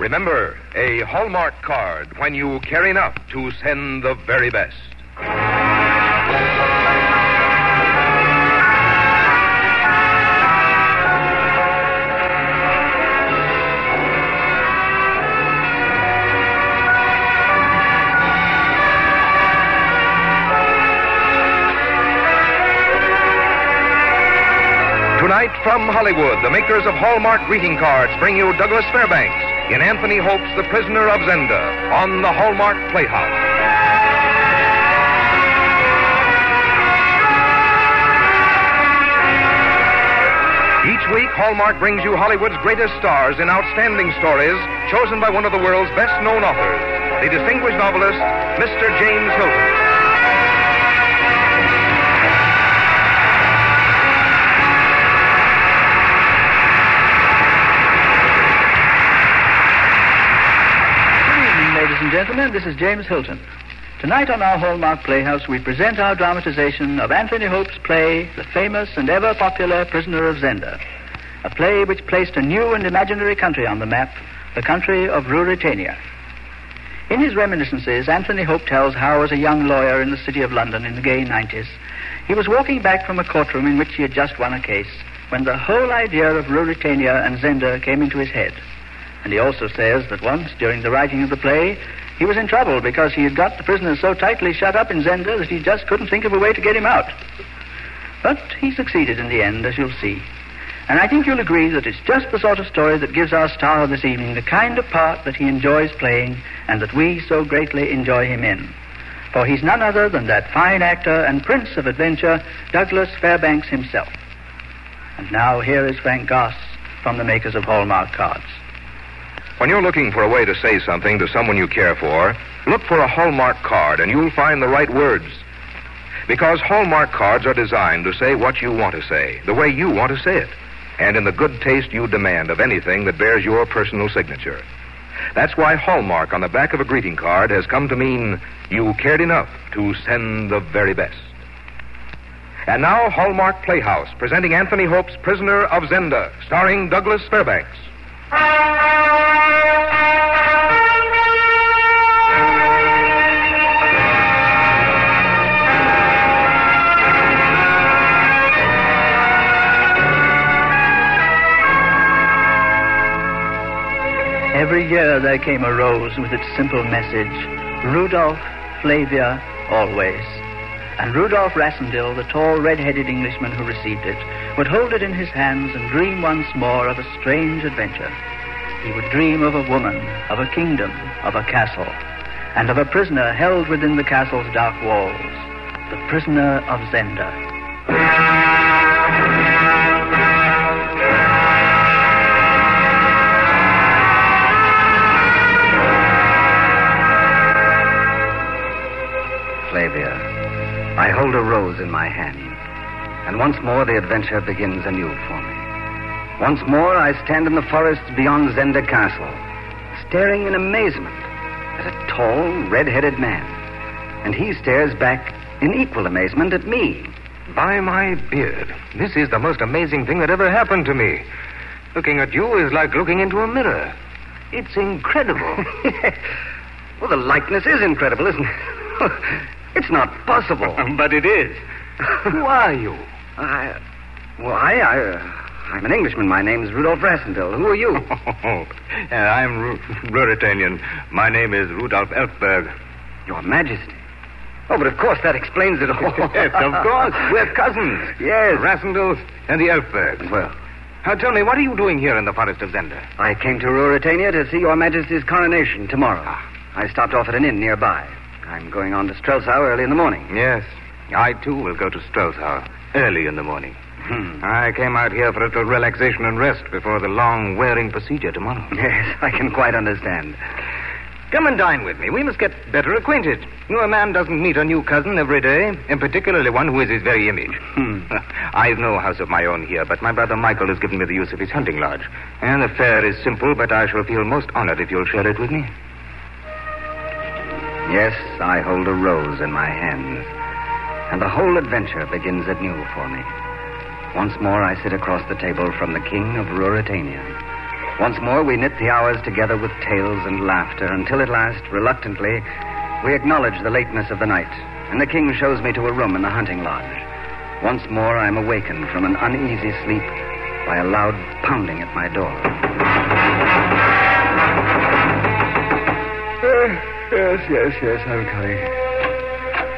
Remember, a Hallmark card when you care enough to send the very best. Tonight from Hollywood, the makers of Hallmark greeting cards bring you Douglas Fairbanks in Anthony Hope's The Prisoner of Zenda on the Hallmark Playhouse. Each week, Hallmark brings you Hollywood's greatest stars in outstanding stories chosen by one of the world's best known authors, the distinguished novelist, Mr. James Hilton. This is James Hilton. Tonight on our Hallmark Playhouse, we present our dramatization of Anthony Hope's play, The Famous and Ever Popular Prisoner of Zenda. A play which placed a new and imaginary country on the map, the country of Ruritania. In his reminiscences, Anthony Hope tells how, as a young lawyer in the city of London in the gay 90s, he was walking back from a courtroom in which he had just won a case when the whole idea of Ruritania and Zenda came into his head. And he also says that once, during the writing of the play, he was in trouble because he had got the prisoner so tightly shut up in Zenda that he just couldn't think of a way to get him out. But he succeeded in the end, as you'll see. And I think you'll agree that it's just the sort of story that gives our star this evening the kind of part that he enjoys playing and that we so greatly enjoy him in. For he's none other than that fine actor and prince of adventure, Douglas Fairbanks himself. And now here is Frank Goss from the makers of Hallmark cards. When you're looking for a way to say something to someone you care for, look for a Hallmark card and you'll find the right words. Because Hallmark cards are designed to say what you want to say, the way you want to say it, and in the good taste you demand of anything that bears your personal signature. That's why Hallmark on the back of a greeting card has come to mean you cared enough to send the very best. And now, Hallmark Playhouse, presenting Anthony Hope's Prisoner of Zenda, starring Douglas Fairbanks. Every year there came a rose with its simple message Rudolph, Flavia, always. And Rudolph Rassendyll, the tall, red headed Englishman who received it, would hold it in his hands and dream once more of a strange adventure. He would dream of a woman, of a kingdom, of a castle, and of a prisoner held within the castle's dark walls the prisoner of Zenda. I hold a rose in my hand, and once more the adventure begins anew for me. Once more I stand in the forests beyond Zenda Castle, staring in amazement at a tall, red-headed man, and he stares back in equal amazement at me. By my beard, this is the most amazing thing that ever happened to me. Looking at you is like looking into a mirror. It's incredible. well, the likeness is incredible, isn't it? it's not possible. but it is. Who are you? I, well, I, I, I'm an Englishman. My name's Rudolf Rassendyll. Who are you? Uh, I'm Ru- Ruritanian. My name is Rudolf Elphberg. Your Majesty. Oh, but of course that explains it all. yes, of course. We're cousins. Yes. Rassendyll and the Elphbergs. Well, Now tell me, what are you doing here in the forest of Zenda? I came to Ruritania to see Your Majesty's coronation tomorrow. I stopped off at an inn nearby. I'm going on to Strelsau early in the morning. Yes. I, too, will go to Strelsau early in the morning. Hmm. I came out here for a little relaxation and rest before the long, wearing procedure tomorrow. Yes, I can quite understand. Come and dine with me. We must get better acquainted. You know, a man doesn't meet a new cousin every day, and particularly one who is his very image. Hmm. I've no house of my own here, but my brother Michael has given me the use of his hunting lodge. And the fare is simple, but I shall feel most honored if you'll share it with me. Yes, I hold a rose in my hands. And the whole adventure begins anew for me. Once more, I sit across the table from the king of Ruritania. Once more, we knit the hours together with tales and laughter until at last, reluctantly, we acknowledge the lateness of the night, and the king shows me to a room in the hunting lodge. Once more, I am awakened from an uneasy sleep by a loud pounding at my door. Yes, yes, yes, I'm coming.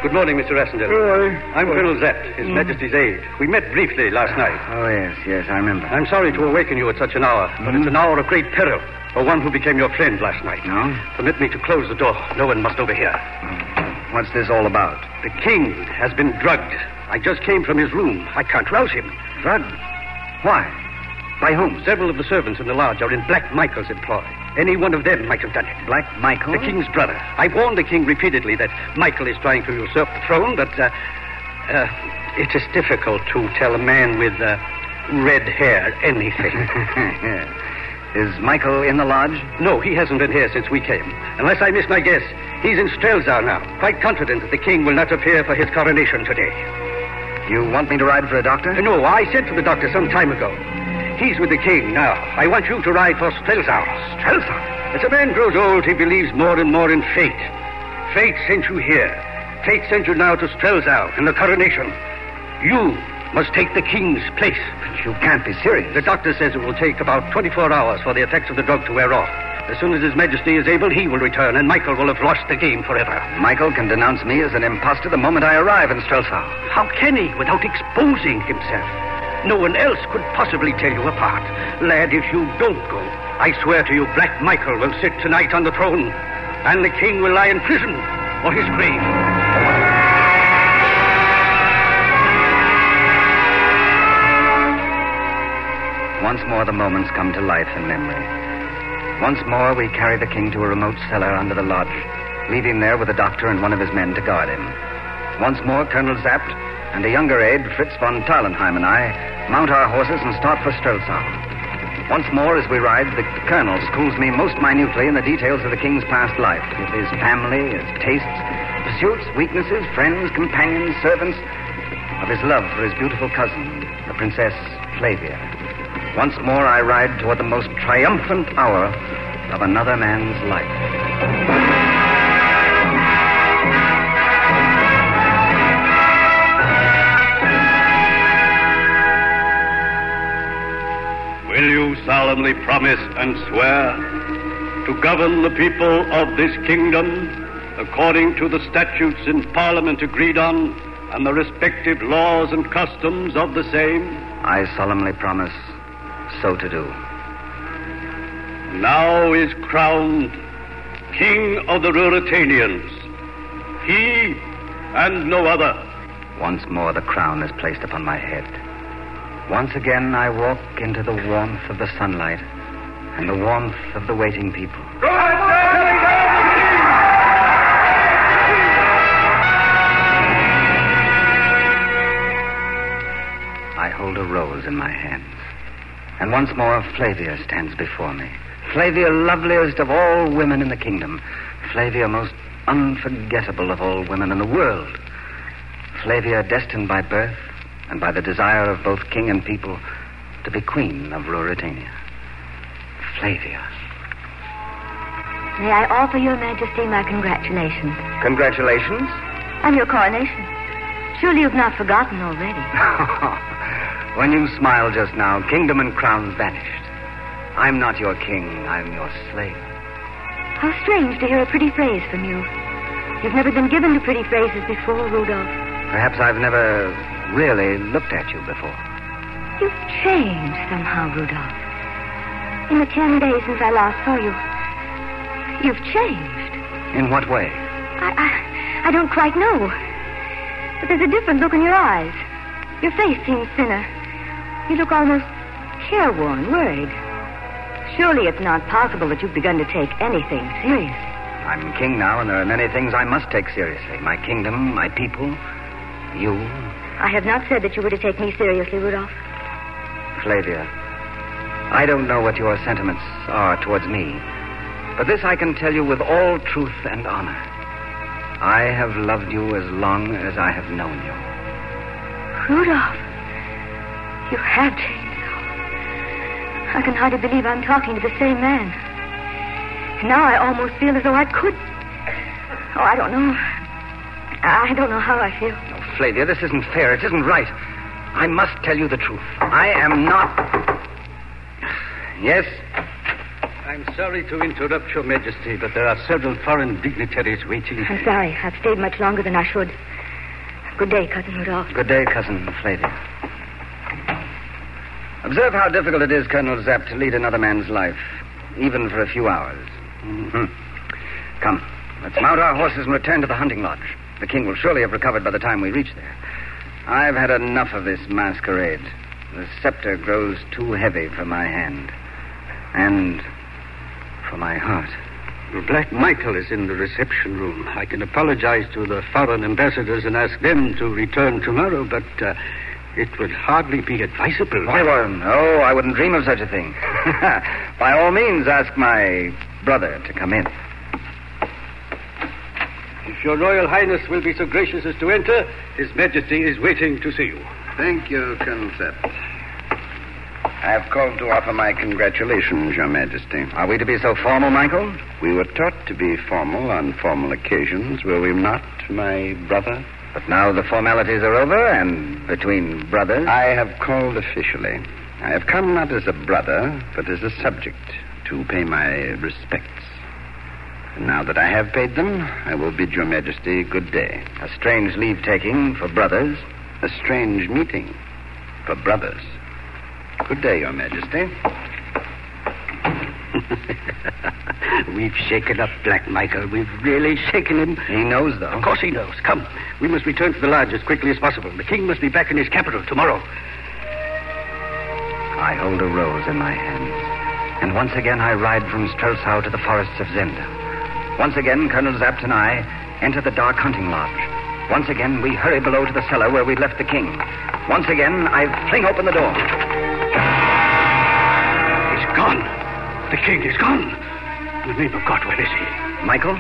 Good morning, Mr. Rassendyll. Good morning. I'm Colonel Sapt, His mm-hmm. Majesty's aide. We met briefly last ah, night. Oh, yes, yes, I remember. I'm sorry to awaken you at such an hour, but it's mm-hmm. an hour of great peril for one who became your friend last night. No? Permit me to close the door. No one must overhear. Mm-hmm. What's this all about? The king has been drugged. I just came from his room. I can't rouse him. Drugged? Why? By whom? Several of the servants in the lodge are in Black Michael's employ. Any one of them might have done it. Black Michael? The king's brother. I've warned the king repeatedly that Michael is trying to usurp the throne, but uh, uh, it is difficult to tell a man with uh, red hair anything. Is Michael in the lodge? no, he hasn't been here since we came. Unless I miss my guess, he's in Strelsau now, quite confident that the king will not appear for his coronation today. You want me to ride for a doctor? Uh, No, I sent for the doctor some time ago. He's with the king now. I want you to ride for Strelsau. Strelsau? As a man grows old, he believes more and more in fate. Fate sent you here. Fate sent you now to Strelsau in the coronation. You must take the king's place. But you can't be serious. The doctor says it will take about 24 hours for the effects of the drug to wear off. As soon as His Majesty is able, he will return, and Michael will have lost the game forever. Michael can denounce me as an impostor the moment I arrive in Strelsau. How can he without exposing himself? No one else could possibly tell you apart. Lad, if you don't go, I swear to you, Black Michael will sit tonight on the throne, and the king will lie in prison or his grave. Once more, the moments come to life in memory. Once more, we carry the king to a remote cellar under the lodge, leave him there with a doctor and one of his men to guard him. Once more, Colonel Sapt and a younger aide, Fritz von Tarlenheim, and I mount our horses and start for Strelsau. Once more, as we ride, the colonel schools me most minutely in the details of the king's past life, his family, his tastes, pursuits, weaknesses, friends, companions, servants, of his love for his beautiful cousin, the Princess Flavia. Once more, I ride toward the most triumphant hour of another man's life. Solemnly promise and swear to govern the people of this kingdom according to the statutes in Parliament agreed on and the respective laws and customs of the same? I solemnly promise so to do. Now is crowned King of the Ruritanians. He and no other. Once more, the crown is placed upon my head. Once again, I walk into the warmth of the sunlight and the warmth of the waiting people. I hold a rose in my hands. And once more, Flavia stands before me. Flavia, loveliest of all women in the kingdom. Flavia, most unforgettable of all women in the world. Flavia, destined by birth and by the desire of both king and people to be queen of Ruritania. Flavia. May I offer your majesty my congratulations Congratulations. on your coronation. Surely you've not forgotten already. when you smiled just now, kingdom and crown vanished. I'm not your king, I'm your slave. How strange to hear a pretty phrase from you. You've never been given to pretty phrases before, Rudolph. Perhaps I've never really looked at you before. You've changed somehow, Rudolph. In the ten days since I last saw you, you've changed. In what way? I, I, I don't quite know. But there's a different look in your eyes. Your face seems thinner. You look almost careworn, worried. Surely it's not possible that you've begun to take anything seriously. I'm king now, and there are many things I must take seriously. My kingdom, my people, you, I have not said that you were to take me seriously, Rudolph. Flavia. I don't know what your sentiments are towards me, but this I can tell you with all truth and honor. I have loved you as long as I have known you. Rudolph, you have changed so. I can hardly believe I'm talking to the same man. Now I almost feel as though I could. Oh, I don't know. I don't know how I feel. Flavia, this isn't fair. It isn't right. I must tell you the truth. I am not. Yes? I'm sorry to interrupt your majesty, but there are several foreign dignitaries waiting. I'm sorry. I've stayed much longer than I should. Good day, Cousin Rudolph. Good day, Cousin Flavia. Observe how difficult it is, Colonel Sapt, to lead another man's life, even for a few hours. Mm-hmm. Come, let's mount our horses and return to the hunting lodge. The king will surely have recovered by the time we reach there. I've had enough of this masquerade. The scepter grows too heavy for my hand. And for my heart. Black Michael is in the reception room. I can apologize to the foreign ambassadors and ask them to return tomorrow, but uh, it would hardly be advisable. Why, well, no, I wouldn't dream of such a thing. By all means, ask my brother to come in. If your Royal Highness will be so gracious as to enter, His Majesty is waiting to see you. Thank you, Colonel Sapt. I have called to offer my congratulations, Your Majesty. Are we to be so formal, Michael? We were taught to be formal on formal occasions, were we not, my brother? But now the formalities are over, and between brothers. I have called officially. I have come not as a brother, but as a subject to pay my respects. And now that I have paid them, I will bid Your Majesty good day. A strange leave taking for brothers. A strange meeting for brothers. Good day, Your Majesty. We've shaken up Black Michael. We've really shaken him. He knows, though. Of course he knows. Come, we must return to the lodge as quickly as possible. The king must be back in his capital tomorrow. I hold a rose in my hands. And once again I ride from Strelsau to the forests of Zenda. Once again, Colonel Sapt and I enter the dark hunting lodge. Once again, we hurry below to the cellar where we left the king. Once again, I fling open the door. He's gone. The king is gone. In the name of God, where is he? Michael?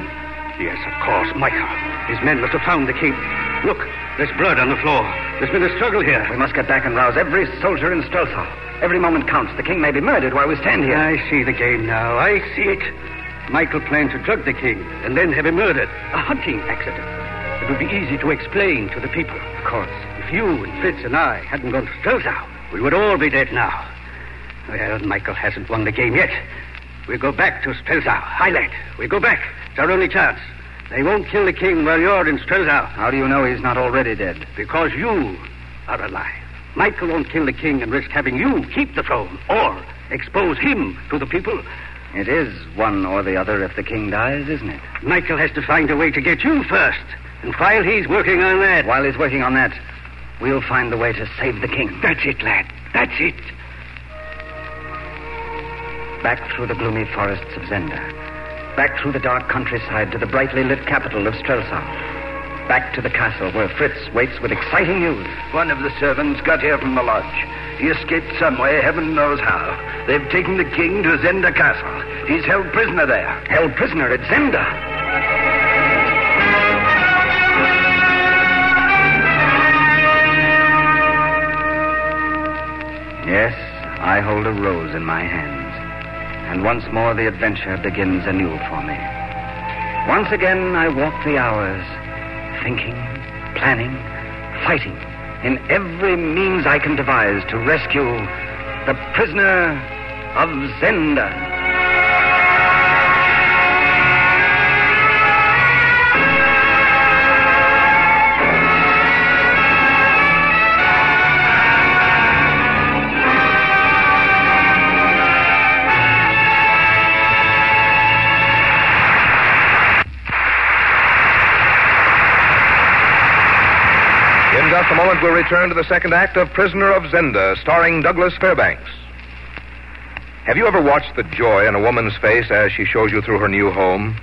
Yes, of course, Michael. His men must have found the king. Look, there's blood on the floor. There's been a struggle here. We must get back and rouse every soldier in Strelsau. Every moment counts. The king may be murdered while we stand here. I see the game now. I see it. Michael planned to drug the king and then have him murdered. A hunting accident. It would be easy to explain to the people. Of course. If you and Fritz and I hadn't gone to Strelsau, we would all be dead now. Well, Michael hasn't won the game yet. We'll go back to Strelsau. Highlight. We'll go back. It's our only chance. They won't kill the king while you're in Strelsau. How do you know he's not already dead? Because you are alive. Michael won't kill the king and risk having you keep the throne or expose him to the people. It is one or the other if the king dies, isn't it? Michael has to find a way to get you first. And while he's working on that. While he's working on that, we'll find the way to save the king. That's it, lad. That's it. Back through the gloomy forests of Zenda. Back through the dark countryside to the brightly lit capital of Strelsau. Back to the castle where Fritz waits with exciting news. One of the servants got here from the lodge. He escaped some way, heaven knows how. They've taken the king to Zenda Castle. He's held prisoner there. Held prisoner at Zenda? Yes, I hold a rose in my hands. And once more the adventure begins anew for me. Once again I walk the hours, thinking, planning, fighting, in every means I can devise to rescue the prisoner of Zenda. In just a moment, we'll return to the second act of Prisoner of Zenda, starring Douglas Fairbanks. Have you ever watched the joy in a woman's face as she shows you through her new home?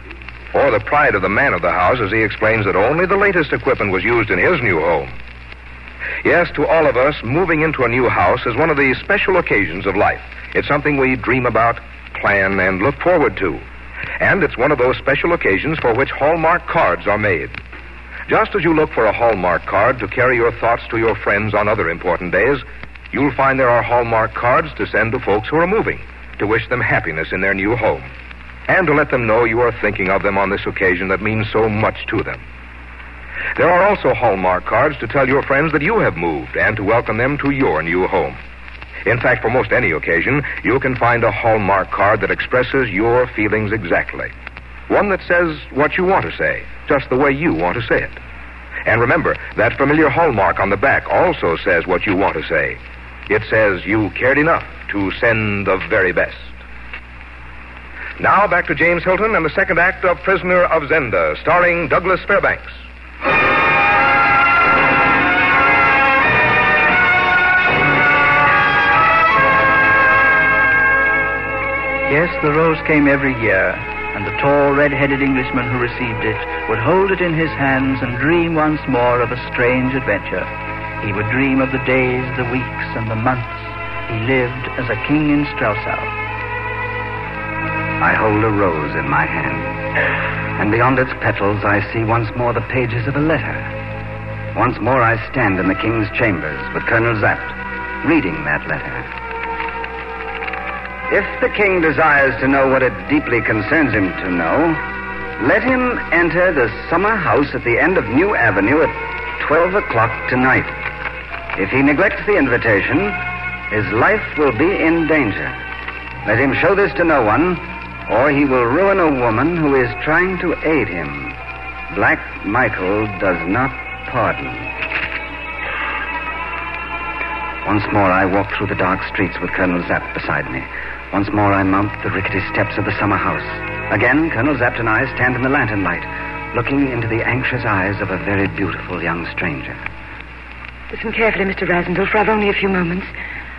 Or the pride of the man of the house as he explains that only the latest equipment was used in his new home? Yes, to all of us, moving into a new house is one of the special occasions of life. It's something we dream about, plan, and look forward to. And it's one of those special occasions for which Hallmark cards are made. Just as you look for a Hallmark card to carry your thoughts to your friends on other important days, you'll find there are Hallmark cards to send to folks who are moving, to wish them happiness in their new home, and to let them know you are thinking of them on this occasion that means so much to them. There are also Hallmark cards to tell your friends that you have moved and to welcome them to your new home. In fact, for most any occasion, you can find a Hallmark card that expresses your feelings exactly. One that says what you want to say, just the way you want to say it. And remember, that familiar hallmark on the back also says what you want to say. It says you cared enough to send the very best. Now back to James Hilton and the second act of Prisoner of Zenda, starring Douglas Fairbanks. Yes, the rose came every year, and the tall, red-headed Englishman who received it would hold it in his hands and dream once more of a strange adventure. He would dream of the days, the weeks, and the months he lived as a king in Strelsau. I hold a rose in my hand, and beyond its petals I see once more the pages of a letter. Once more I stand in the king's chambers with Colonel Sapt, reading that letter. If the king desires to know what it deeply concerns him to know, let him enter the summer house at the end of New Avenue at 12 o'clock tonight. If he neglects the invitation, his life will be in danger. Let him show this to no one, or he will ruin a woman who is trying to aid him. Black Michael does not pardon. Once more, I walk through the dark streets with Colonel Sapt beside me. Once more, I mount the rickety steps of the summer house. Again, Colonel Sapt and I stand in the lantern light, looking into the anxious eyes of a very beautiful young stranger. Listen carefully, Mr. Rassendyll, for I've only a few moments.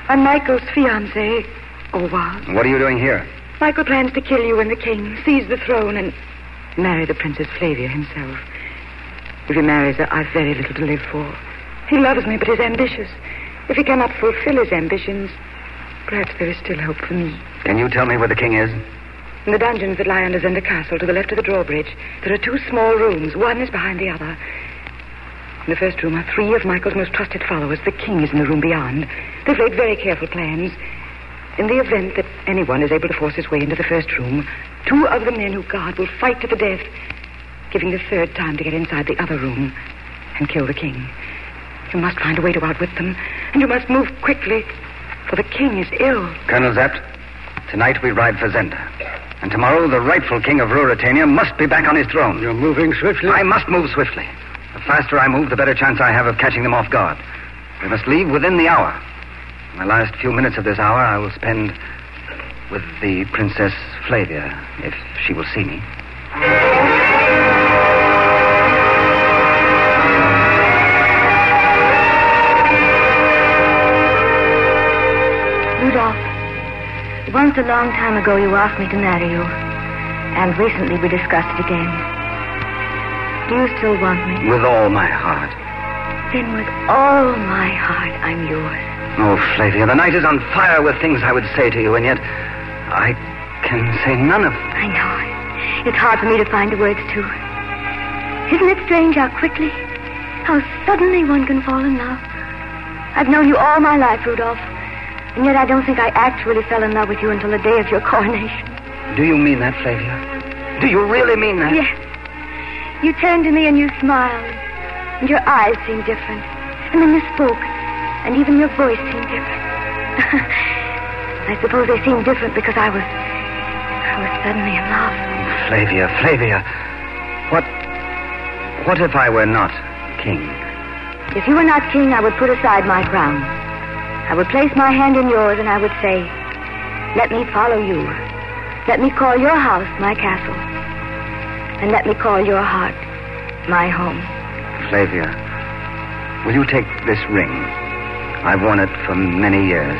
I'm Michael's fiancée, or was. What are you doing here? Michael plans to kill you when the king seize the throne and marry the Princess Flavia himself. If he marries her, I've very little to live for. He loves me, but is ambitious. If he cannot fulfill his ambitions, perhaps there is still hope for me. Can you tell me where the king is? In the dungeons that lie under Zenda Castle, to the left of the drawbridge, there are two small rooms. One is behind the other. In the first room are three of Michael's most trusted followers. The king is in the room beyond. They've laid very careful plans. In the event that anyone is able to force his way into the first room, two of the men who guard will fight to the death, giving the third time to get inside the other room and kill the king. You must find a way to outwit them, and you must move quickly, for the king is ill. Colonel Sapt, tonight we ride for Zenda. And tomorrow the rightful king of Ruritania must be back on his throne. You're moving swiftly? I must move swiftly. The faster I move, the better chance I have of catching them off guard. We must leave within the hour. The last few minutes of this hour I will spend with the Princess Flavia, if she will see me. Once a long time ago you asked me to marry you. And recently we discussed it again. Do you still want me? With all my heart. Then with all my heart, I'm yours. Oh, Flavia, the night is on fire with things I would say to you, and yet I can say none of them. I know. It's hard for me to find the words too. Isn't it strange how quickly, how suddenly one can fall in love? I've known you all my life, Rudolph. And yet I don't think I actually fell in love with you until the day of your coronation. Do you mean that, Flavia? Do you really mean that? Yes. You turned to me and you smiled. And your eyes seemed different. And then you spoke. And even your voice seemed different. I suppose they seemed different because I was. I was suddenly in love. Flavia, Flavia. What. What if I were not king? If you were not king, I would put aside my crown. I would place my hand in yours and I would say, Let me follow you. Let me call your house my castle. And let me call your heart my home. Flavia, will you take this ring? I've worn it for many years.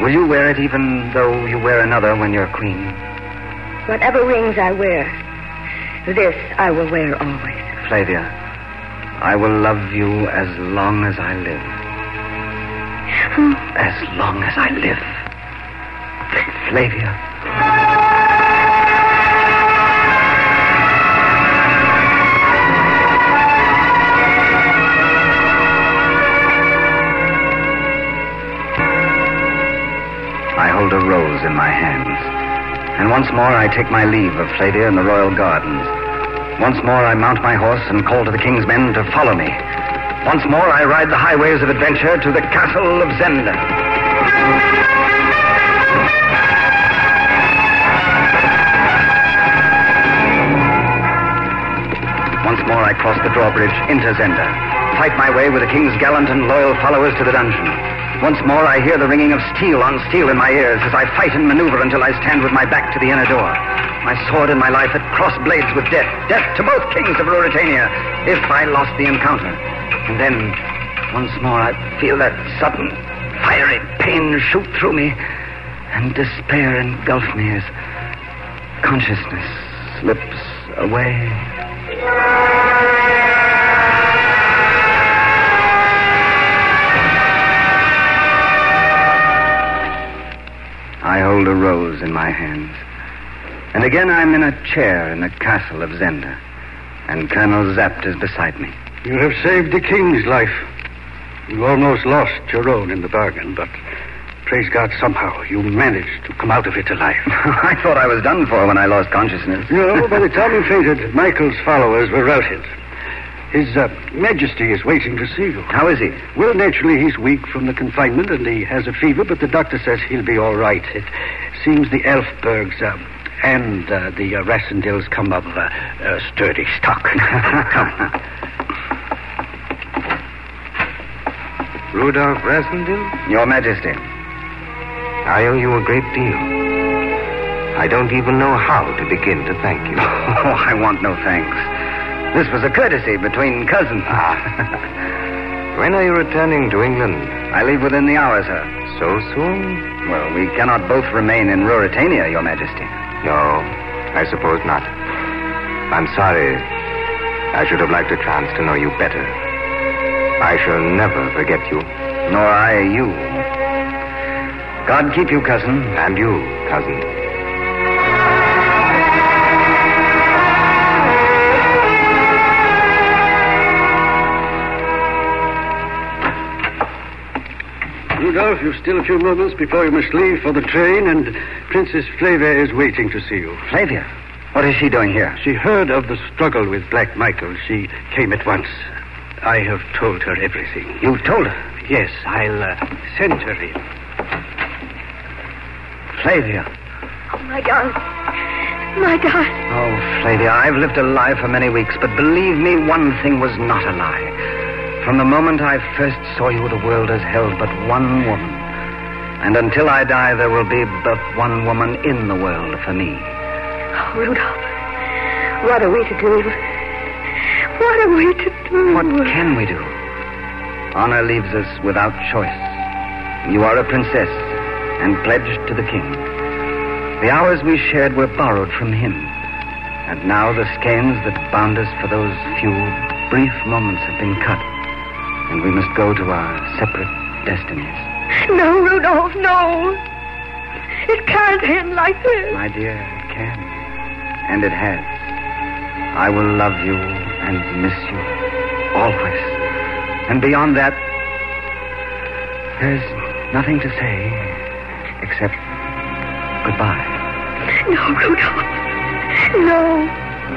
Will you wear it even though you wear another when you're queen? Whatever rings I wear, this I will wear always. Flavia, I will love you as long as I live. As long as I live. Flavia. I hold a rose in my hands. And once more I take my leave of Flavia in the royal gardens. Once more I mount my horse and call to the king's men to follow me. Once more I ride the highways of adventure to the castle of Zenda. Once more I cross the drawbridge into Zenda. Fight my way with the king's gallant and loyal followers to the dungeon. Once more I hear the ringing of steel on steel in my ears as I fight and maneuver until I stand with my back to the inner door. My sword and my life at cross blades with death. Death to both kings of Ruritania if I lost the encounter. And then, once more, I feel that sudden, fiery pain shoot through me, and despair engulf me as consciousness slips away. I hold a rose in my hands. And again I'm in a chair in the castle of Zenda. And Colonel Sapt is beside me. You have saved the king's life. You almost lost your own in the bargain, but praise God, somehow you managed to come out of it alive. I thought I was done for when I lost consciousness. no, by the time you fainted, Michael's followers were routed. His uh, Majesty is waiting to see you. How is he? Well, naturally, he's weak from the confinement and he has a fever, but the doctor says he'll be all right. It seems the Elphbergs uh, and uh, the uh, Rassendylls come of uh, uh, sturdy stock. come. Rudolph Rassendyll? Your Majesty. I owe you a great deal. I don't even know how to begin to thank you. Oh, I want no thanks. This was a courtesy between cousins. Ah. when are you returning to England? I leave within the hour, sir. So soon? Well, we cannot both remain in Ruritania, Your Majesty. No, I suppose not. I'm sorry. I should have liked a chance to know you better. I shall never forget you. Nor I you. God keep you, cousin. And you, cousin. Rudolph, you've still a few moments before you must leave for the train, and Princess Flavia is waiting to see you. Flavia? What is she doing here? She heard of the struggle with Black Michael. She came at once. I have told her everything. You've told her? Yes, I'll uh, send her in. Flavia. Oh, my God. My God. Oh, Flavia, I've lived a lie for many weeks, but believe me, one thing was not a lie. From the moment I first saw you, the world has held but one woman. And until I die, there will be but one woman in the world for me. Oh, Rudolph. What are we to do? What are we to do? What can we do? Honor leaves us without choice. You are a princess and pledged to the king. The hours we shared were borrowed from him. And now the skeins that bound us for those few brief moments have been cut. And we must go to our separate destinies. No, Rudolph, no. It can't end like this. My dear, it can. And it has. I will love you and miss you always. And beyond that, there's nothing to say except goodbye. No, Rudolph. No.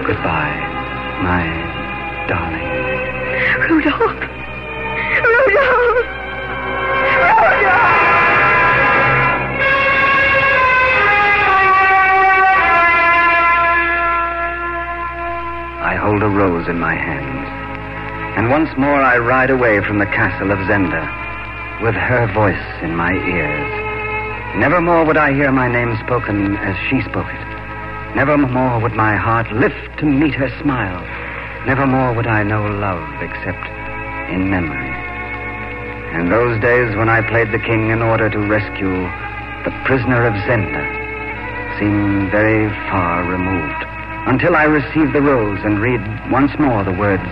Goodbye, my darling. Rudolph. Rudolph. Rudolph. Hold a rose in my hands. And once more I ride away from the castle of Zenda with her voice in my ears. Nevermore would I hear my name spoken as she spoke it. Nevermore would my heart lift to meet her smile. Nevermore would I know love except in memory. And those days when I played the king in order to rescue the prisoner of Zenda seem very far removed until I receive the rose and read once more the words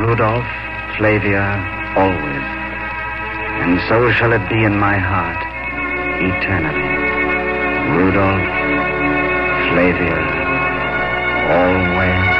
Rudolph, Flavia, always. And so shall it be in my heart eternally. Rudolph, Flavia, always.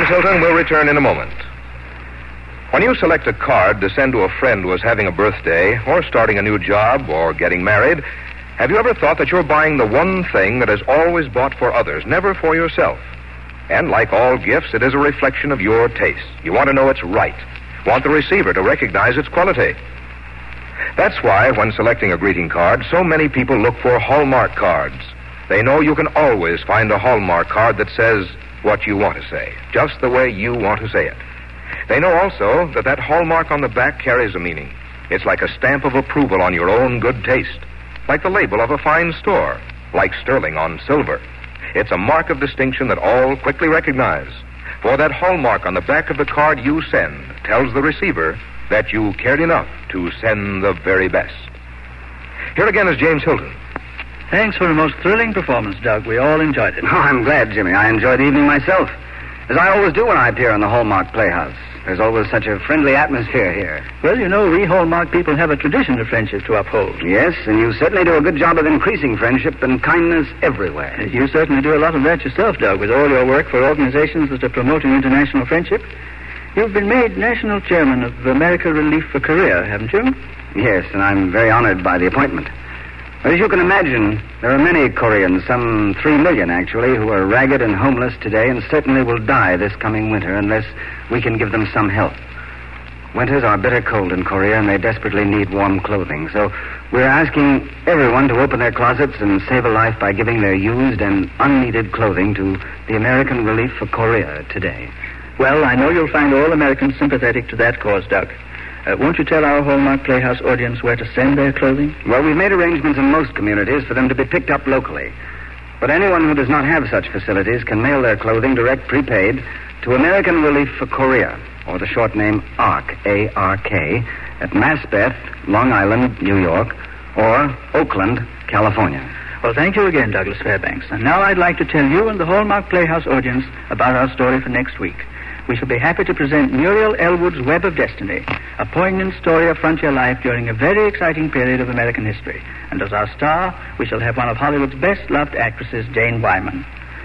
Hilton will return in a moment. When you select a card to send to a friend who is having a birthday, or starting a new job, or getting married, have you ever thought that you're buying the one thing that is always bought for others, never for yourself? And like all gifts, it is a reflection of your taste. You want to know it's right. Want the receiver to recognize its quality. That's why, when selecting a greeting card, so many people look for Hallmark cards. They know you can always find a Hallmark card that says what you want to say, just the way you want to say it. They know also that that hallmark on the back carries a meaning. It's like a stamp of approval on your own good taste, like the label of a fine store, like sterling on silver. It's a mark of distinction that all quickly recognize. For that hallmark on the back of the card you send tells the receiver that you cared enough to send the very best. Here again is James Hilton. Thanks for a most thrilling performance, Doug. We all enjoyed it. Oh, I'm glad, Jimmy. I enjoyed the evening myself. As I always do when I appear on the Hallmark Playhouse. There's always such a friendly atmosphere here. Well, you know, we Hallmark people have a tradition of friendship to uphold. Yes, and you certainly do a good job of increasing friendship and kindness everywhere. Uh, you certainly do a lot of that yourself, Doug, with all your work for organizations that are promoting international friendship. You've been made national chairman of America Relief for Korea, haven't you? Yes, and I'm very honored by the appointment. As you can imagine, there are many Koreans, some three million actually, who are ragged and homeless today and certainly will die this coming winter unless we can give them some help. Winters are bitter cold in Korea and they desperately need warm clothing. So we're asking everyone to open their closets and save a life by giving their used and unneeded clothing to the American Relief for Korea today. Well, I know you'll find all Americans sympathetic to that cause, Doug. Uh, won't you tell our Hallmark Playhouse audience where to send their clothing? Well, we've made arrangements in most communities for them to be picked up locally. But anyone who does not have such facilities can mail their clothing direct prepaid to American Relief for Korea, or the short name ARK, A-R-K, at Maspeth, Long Island, New York, or Oakland, California. Well, thank you again, Douglas Fairbanks. And now I'd like to tell you and the Hallmark Playhouse audience about our story for next week we shall be happy to present Muriel Elwood's Web of Destiny, a poignant story of frontier life during a very exciting period of American history. And as our star, we shall have one of Hollywood's best loved actresses, Jane Wyman.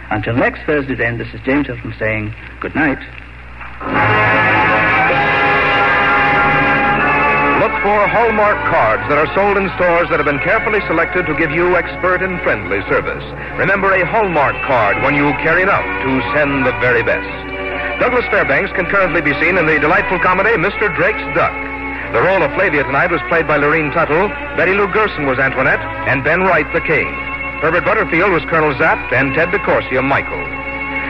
Until next Thursday, then, this is James Hilton saying good night. Look for Hallmark cards that are sold in stores that have been carefully selected to give you expert and friendly service. Remember a Hallmark card when you care enough to send the very best. Douglas Fairbanks can currently be seen in the delightful comedy Mr. Drake's Duck. The role of Flavia tonight was played by Lurene Tuttle, Betty Lou Gerson was Antoinette, and Ben Wright the King. Herbert Butterfield was Colonel Sapt, and Ted DeCorsia Michael.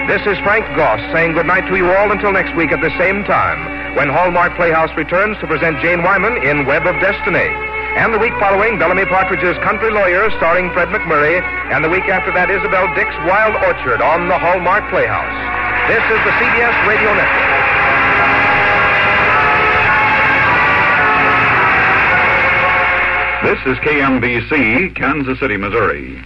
This is Frank Goss saying goodnight to you all until next week at the same time, when Hallmark Playhouse returns to present Jane Wyman in Web of Destiny. And the week following, Bellamy Partridge's Country Lawyer, starring Fred MacMurray, and the week after that, Isabel Dick's Wild Orchard on the Hallmark Playhouse. This is the CBS Radio Network. This is KMBC, Kansas City, Missouri.